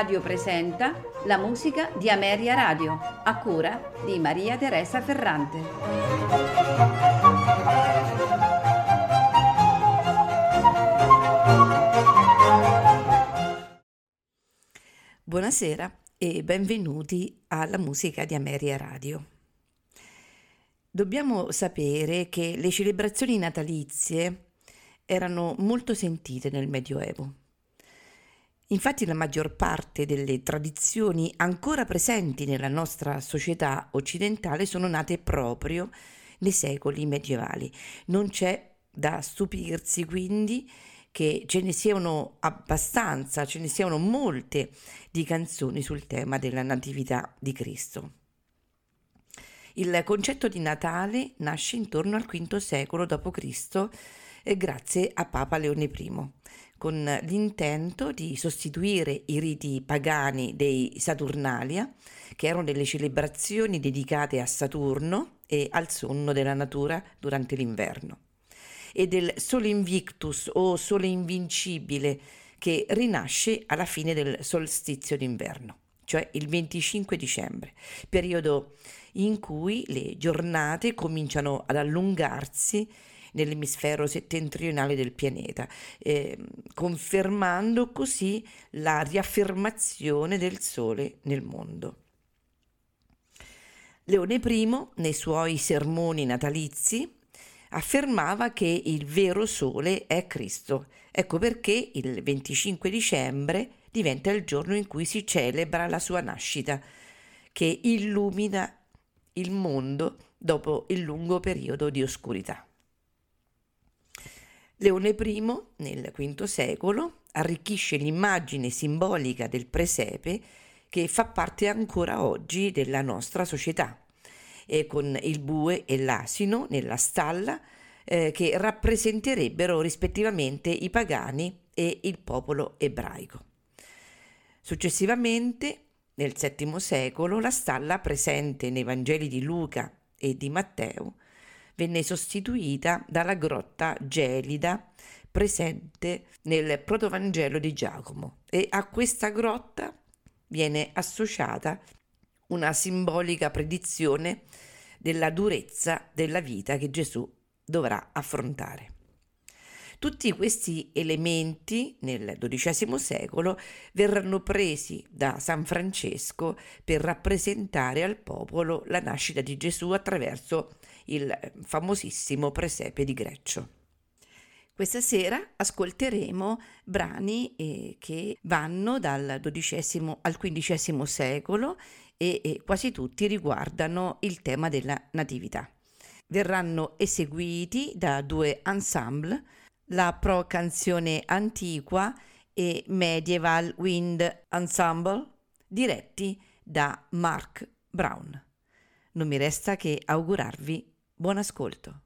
Radio presenta la musica di Ameria Radio, a cura di Maria Teresa Ferrante. Buonasera e benvenuti alla musica di Ameria Radio. Dobbiamo sapere che le celebrazioni natalizie erano molto sentite nel Medioevo. Infatti la maggior parte delle tradizioni ancora presenti nella nostra società occidentale sono nate proprio nei secoli medievali. Non c'è da stupirsi quindi che ce ne siano abbastanza, ce ne siano molte di canzoni sul tema della Natività di Cristo. Il concetto di Natale nasce intorno al V secolo d.C. grazie a Papa Leone I con l'intento di sostituire i riti pagani dei Saturnalia, che erano delle celebrazioni dedicate a Saturno e al sonno della natura durante l'inverno, e del Sole Invictus o Sole Invincibile, che rinasce alla fine del solstizio d'inverno, cioè il 25 dicembre, periodo in cui le giornate cominciano ad allungarsi nell'emisfero settentrionale del pianeta, eh, confermando così la riaffermazione del Sole nel mondo. Leone I, nei suoi sermoni natalizi, affermava che il vero Sole è Cristo. Ecco perché il 25 dicembre diventa il giorno in cui si celebra la sua nascita, che illumina il mondo dopo il lungo periodo di oscurità. Leone I, nel V secolo, arricchisce l'immagine simbolica del presepe che fa parte ancora oggi della nostra società, e con il bue e l'asino nella stalla eh, che rappresenterebbero rispettivamente i pagani e il popolo ebraico. Successivamente, nel VII secolo, la stalla presente nei Vangeli di Luca e di Matteo venne sostituita dalla grotta gelida presente nel protovangelo di Giacomo e a questa grotta viene associata una simbolica predizione della durezza della vita che Gesù dovrà affrontare. Tutti questi elementi nel XII secolo verranno presi da San Francesco per rappresentare al popolo la nascita di Gesù attraverso il famosissimo presepe di Greccio. Questa sera ascolteremo brani eh, che vanno dal XII al XV secolo e, e quasi tutti riguardano il tema della natività. Verranno eseguiti da due ensemble, la Pro Canzone Antiqua e Medieval Wind Ensemble, diretti da Mark Brown. Non mi resta che augurarvi Buon ascolto.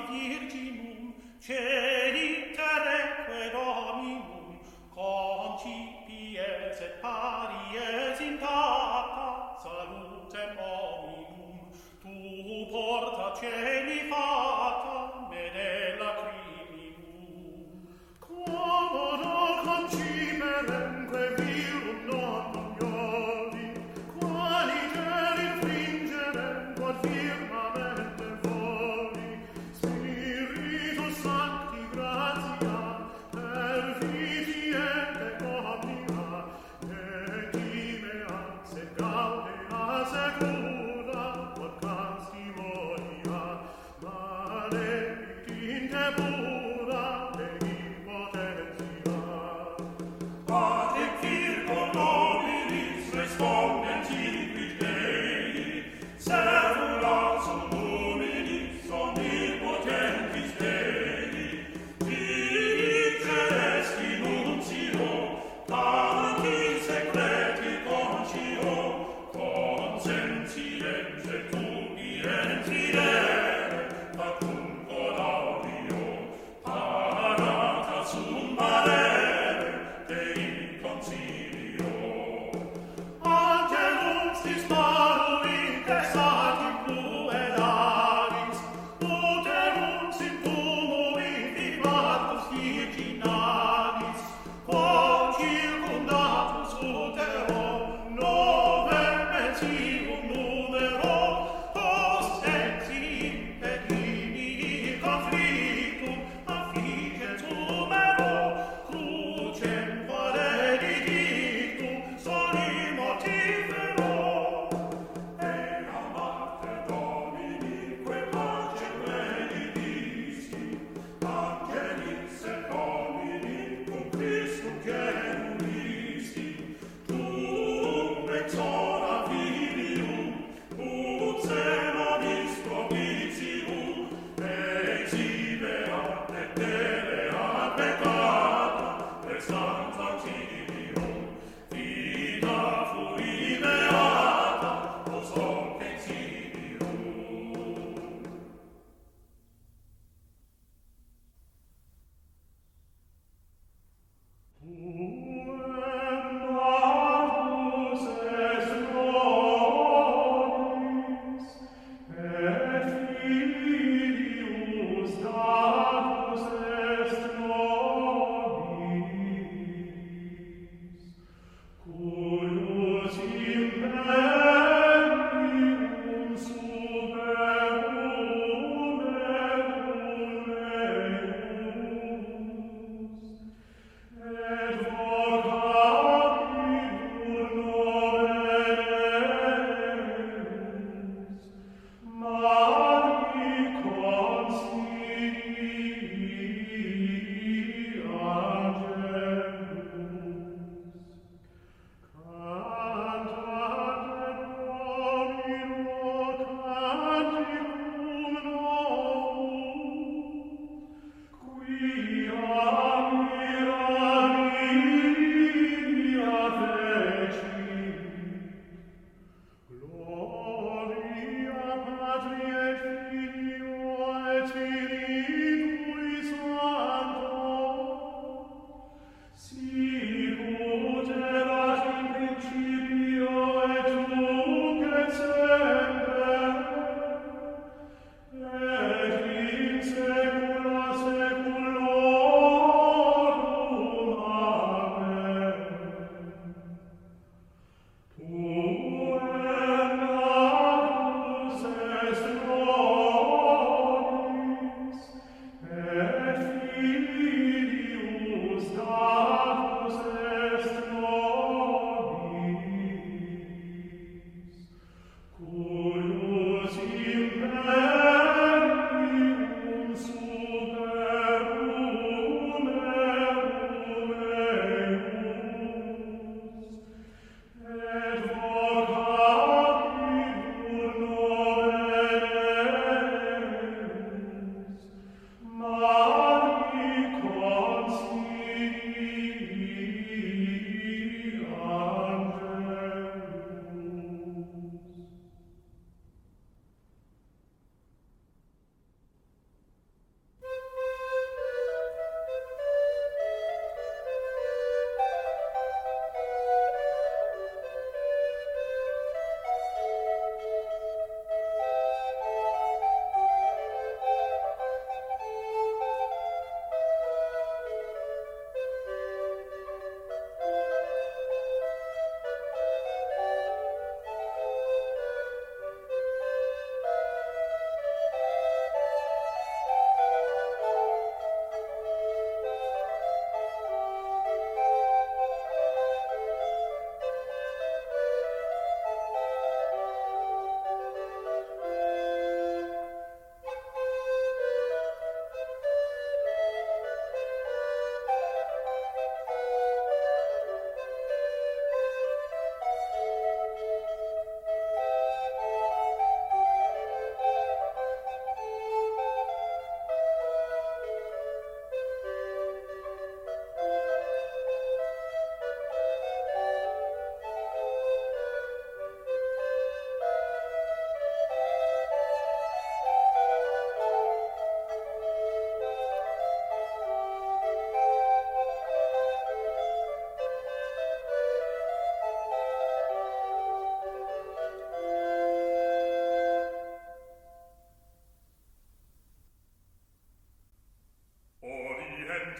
virginum celiterreque dominum concipiens et paries intacta salutem hominum. Tu porta celi say.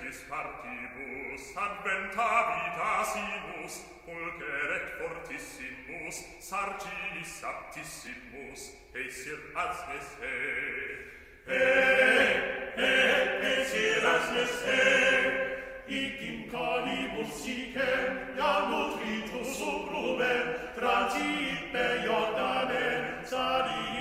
Eccles partibus, adventa vita sinus, pulcher et fortissimus, sarginis aptissimus, eisir asnes he. He, he, eisir asnes he, hic in calibus sicem, iam utritus subrumen, tragit pe Jordanem, salit,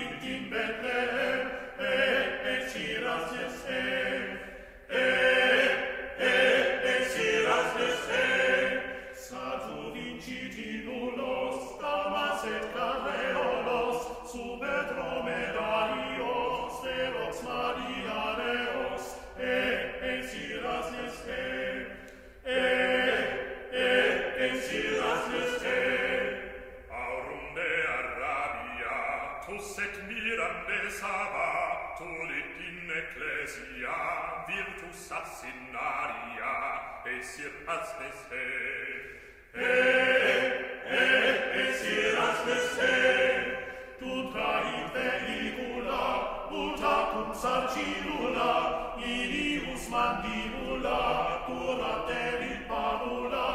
sinaria e sir as nesse e eh, e eh, e sir as nesse tu trai veicula muta cum sarcinula irius mandibula tura terri panula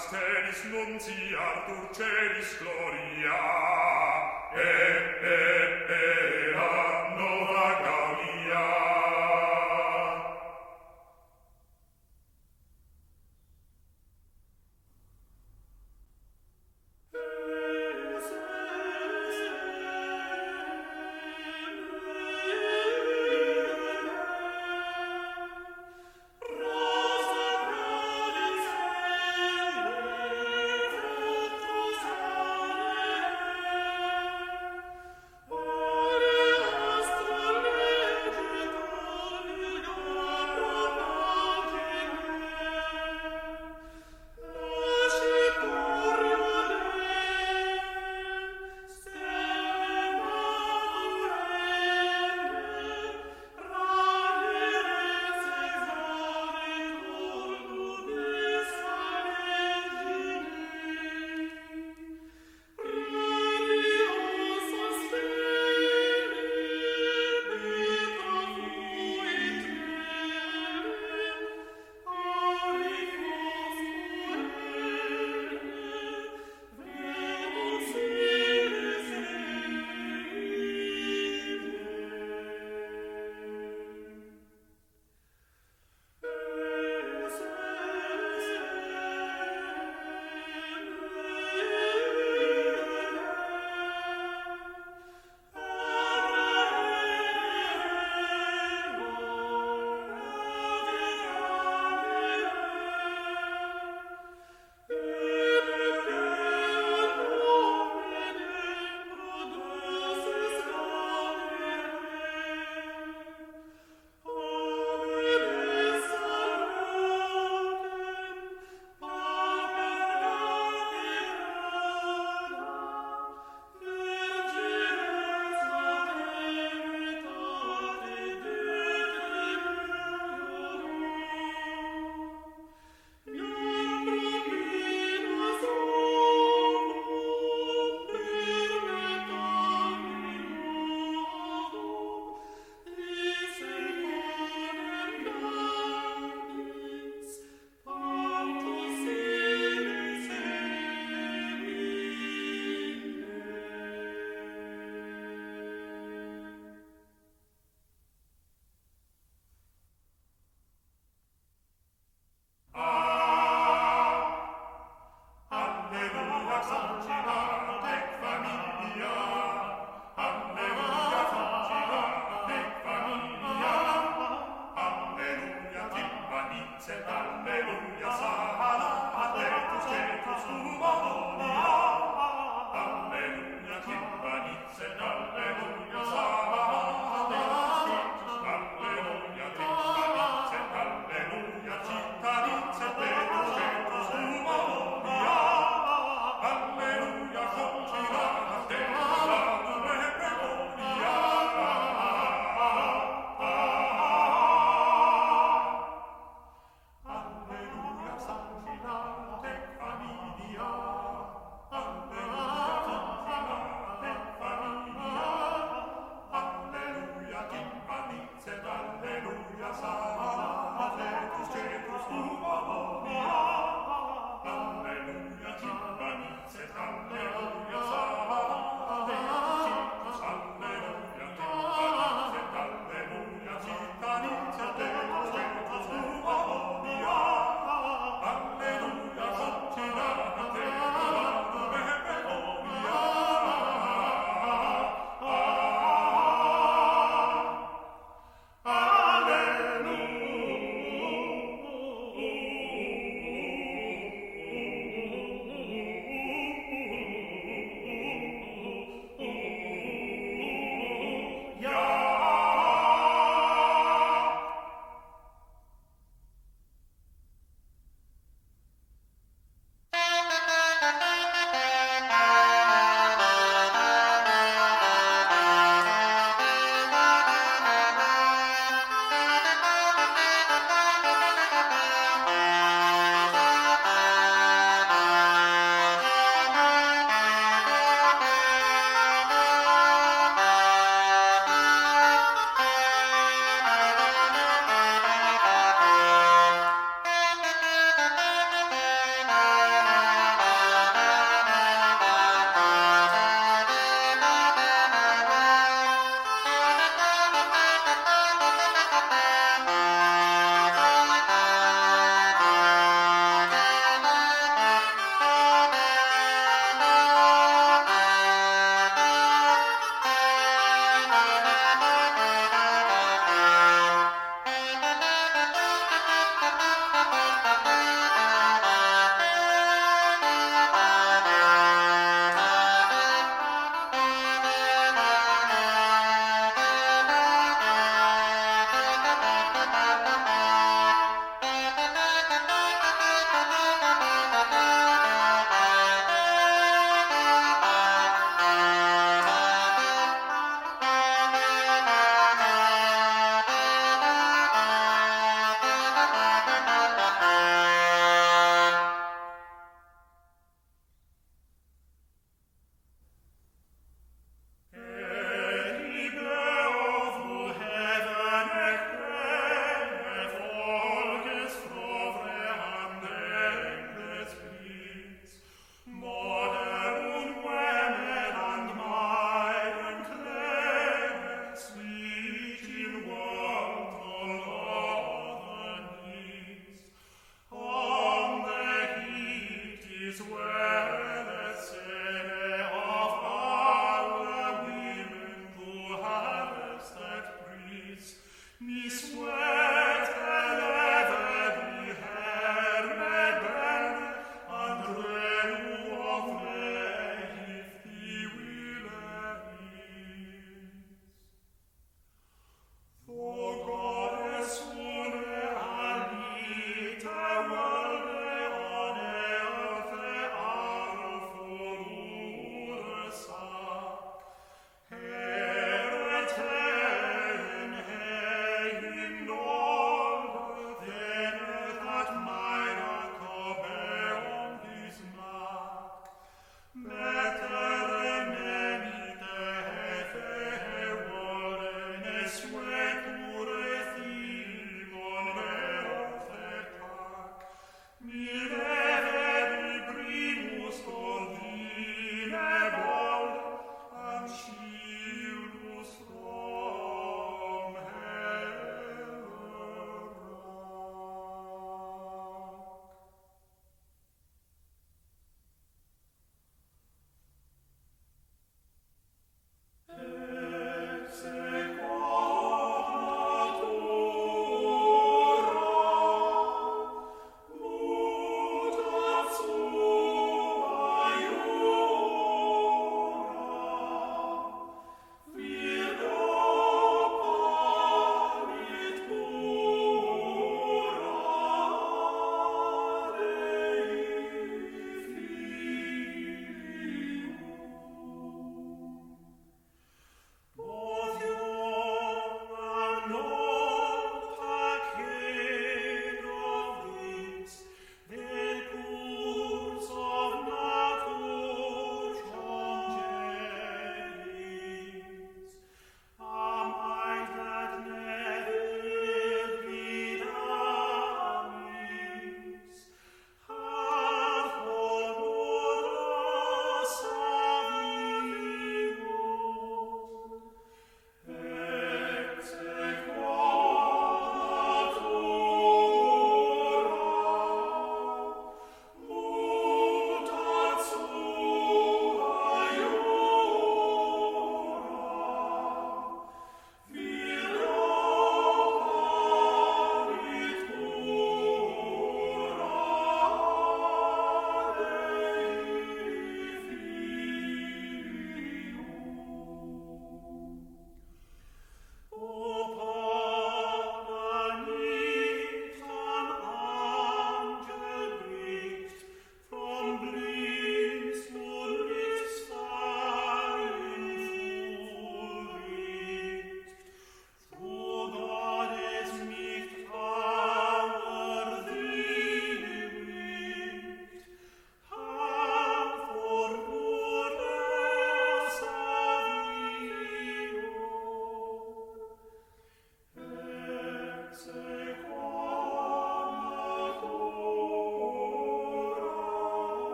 Pax tenis nunciar, tu celis gloria.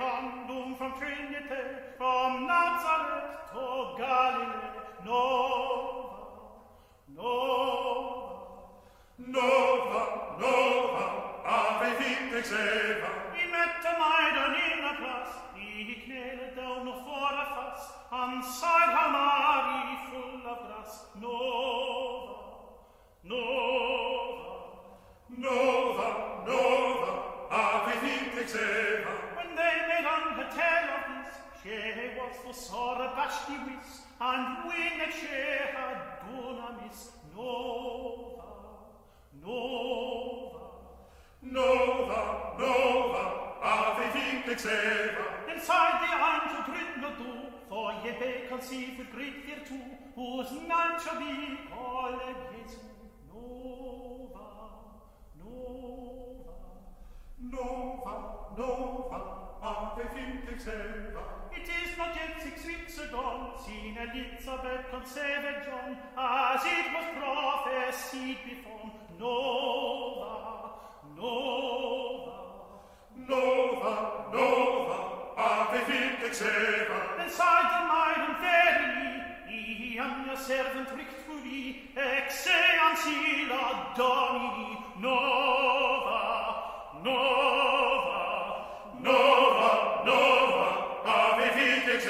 secundum from Trinite, from Nazareth to Galilee, Nova, Nova, Nova, Nova, Ave Vitex Eva. I mette maiden in a place, i hic knele down for fora fas, and sighed her Mary full of grace, Nova, Nova, Nova, Nova, Ave Vitex Eva che vostro sor bastivis, and win a che adonamis nova, nova. Nova, nova, ave vintex eva. Inside the angel grit no du, for ye be conceived with great virtue, whose none shall be called Jesu. Nova, nova. Nova, nova, ave finte eva. It is not yet six weeks ago, seen Elizabeth conceived John, as it was prophesied before. Nova, nova. Nova, nova, ave finte eva. And sighed the maiden verily, I am your servant rightfully, ex eans illa Domini, nova, nova, nova, nova, ave vite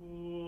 Oh.